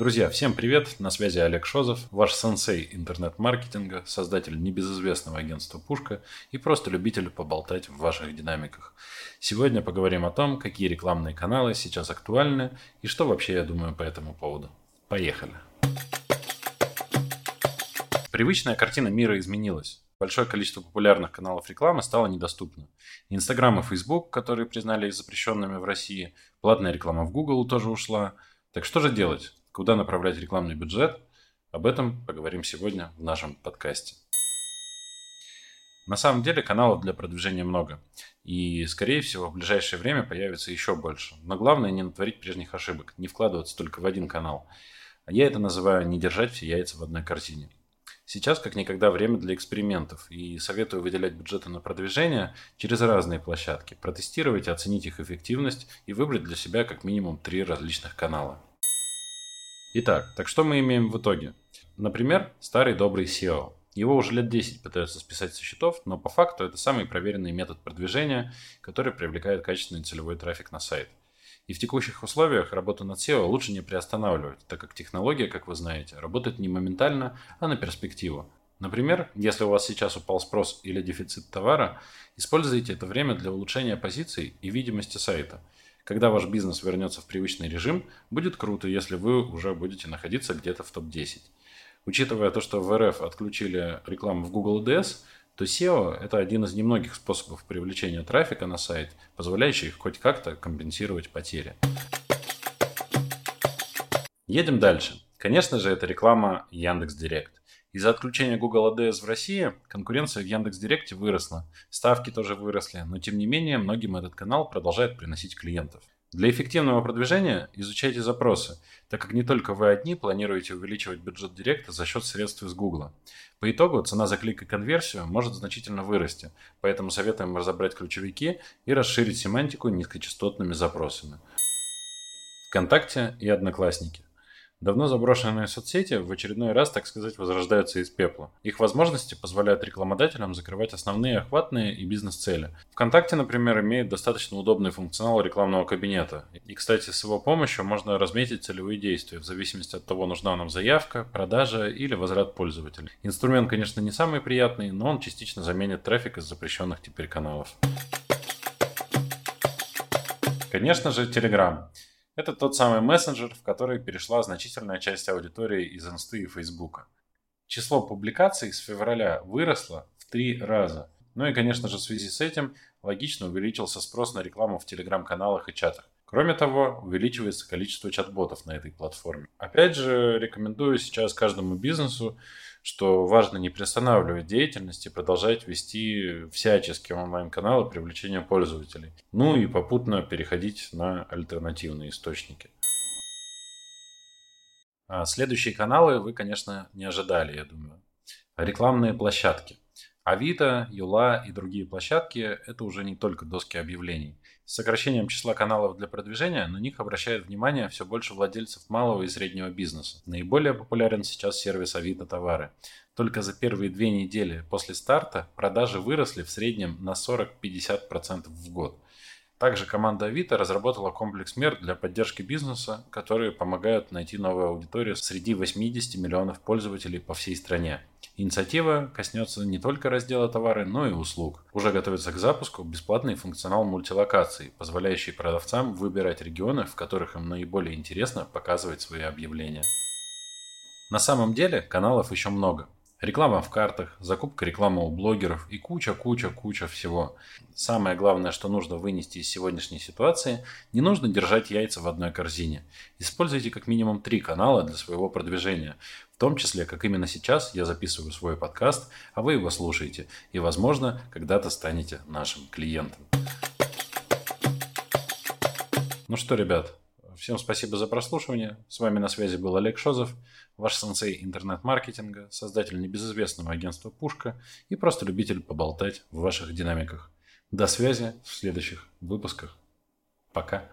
Друзья, всем привет! На связи Олег Шозов, ваш сенсей интернет-маркетинга, создатель небезызвестного агентства «Пушка» и просто любитель поболтать в ваших динамиках. Сегодня поговорим о том, какие рекламные каналы сейчас актуальны и что вообще я думаю по этому поводу. Поехали! Привычная картина мира изменилась. Большое количество популярных каналов рекламы стало недоступно. Инстаграм и Фейсбук, которые признали запрещенными в России, платная реклама в Google тоже ушла. Так что же делать? Куда направлять рекламный бюджет? Об этом поговорим сегодня в нашем подкасте. На самом деле каналов для продвижения много. И, скорее всего, в ближайшее время появится еще больше. Но главное не натворить прежних ошибок, не вкладываться только в один канал. А я это называю не держать все яйца в одной корзине. Сейчас как никогда время для экспериментов, и советую выделять бюджеты на продвижение через разные площадки, протестировать, оценить их эффективность и выбрать для себя как минимум три различных канала. Итак, так что мы имеем в итоге? Например, старый добрый SEO. Его уже лет 10 пытаются списать со счетов, но по факту это самый проверенный метод продвижения, который привлекает качественный целевой трафик на сайт. И в текущих условиях работу над SEO лучше не приостанавливать, так как технология, как вы знаете, работает не моментально, а на перспективу. Например, если у вас сейчас упал спрос или дефицит товара, используйте это время для улучшения позиций и видимости сайта – когда ваш бизнес вернется в привычный режим, будет круто, если вы уже будете находиться где-то в топ-10. Учитывая то, что в РФ отключили рекламу в Google ADS, то SEO – это один из немногих способов привлечения трафика на сайт, позволяющий хоть как-то компенсировать потери. Едем дальше. Конечно же, это реклама Яндекс.Директ. Из-за отключения Google ADS в России конкуренция в Яндекс.Директе выросла. Ставки тоже выросли, но тем не менее многим этот канал продолжает приносить клиентов. Для эффективного продвижения изучайте запросы, так как не только вы одни планируете увеличивать бюджет Директа за счет средств из Google. По итогу цена за клик и конверсию может значительно вырасти, поэтому советуем разобрать ключевики и расширить семантику низкочастотными запросами. ВКонтакте и Одноклассники. Давно заброшенные соцсети в очередной раз, так сказать, возрождаются из пепла. Их возможности позволяют рекламодателям закрывать основные охватные и бизнес-цели. ВКонтакте, например, имеет достаточно удобный функционал рекламного кабинета. И, кстати, с его помощью можно разметить целевые действия в зависимости от того, нужна нам заявка, продажа или возврат пользователя. Инструмент, конечно, не самый приятный, но он частично заменит трафик из запрещенных теперь каналов. Конечно же, Telegram. Это тот самый мессенджер, в который перешла значительная часть аудитории из Инсты и Фейсбука. Число публикаций с февраля выросло в три раза. Ну и, конечно же, в связи с этим логично увеличился спрос на рекламу в телеграм-каналах и чатах. Кроме того, увеличивается количество чат-ботов на этой платформе. Опять же, рекомендую сейчас каждому бизнесу что важно не приостанавливать деятельность и продолжать вести всяческие онлайн-каналы привлечения пользователей. Ну и попутно переходить на альтернативные источники. А следующие каналы вы, конечно, не ожидали, я думаю. Рекламные площадки. Авито, Юла и другие площадки – это уже не только доски объявлений. С сокращением числа каналов для продвижения на них обращает внимание все больше владельцев малого и среднего бизнеса. Наиболее популярен сейчас сервис Авито Товары. Только за первые две недели после старта продажи выросли в среднем на 40-50% в год. Также команда Авито разработала комплекс мер для поддержки бизнеса, которые помогают найти новую аудиторию среди 80 миллионов пользователей по всей стране. Инициатива коснется не только раздела товары, но и услуг. Уже готовится к запуску бесплатный функционал мультилокации, позволяющий продавцам выбирать регионы, в которых им наиболее интересно показывать свои объявления. На самом деле каналов еще много. Реклама в картах, закупка рекламы у блогеров и куча-куча-куча всего. Самое главное, что нужно вынести из сегодняшней ситуации, не нужно держать яйца в одной корзине. Используйте как минимум три канала для своего продвижения. В том числе, как именно сейчас я записываю свой подкаст, а вы его слушаете. И, возможно, когда-то станете нашим клиентом. Ну что, ребят, Всем спасибо за прослушивание. С вами на связи был Олег Шозов, ваш сенсей интернет-маркетинга, создатель небезызвестного агентства «Пушка» и просто любитель поболтать в ваших динамиках. До связи в следующих выпусках. Пока.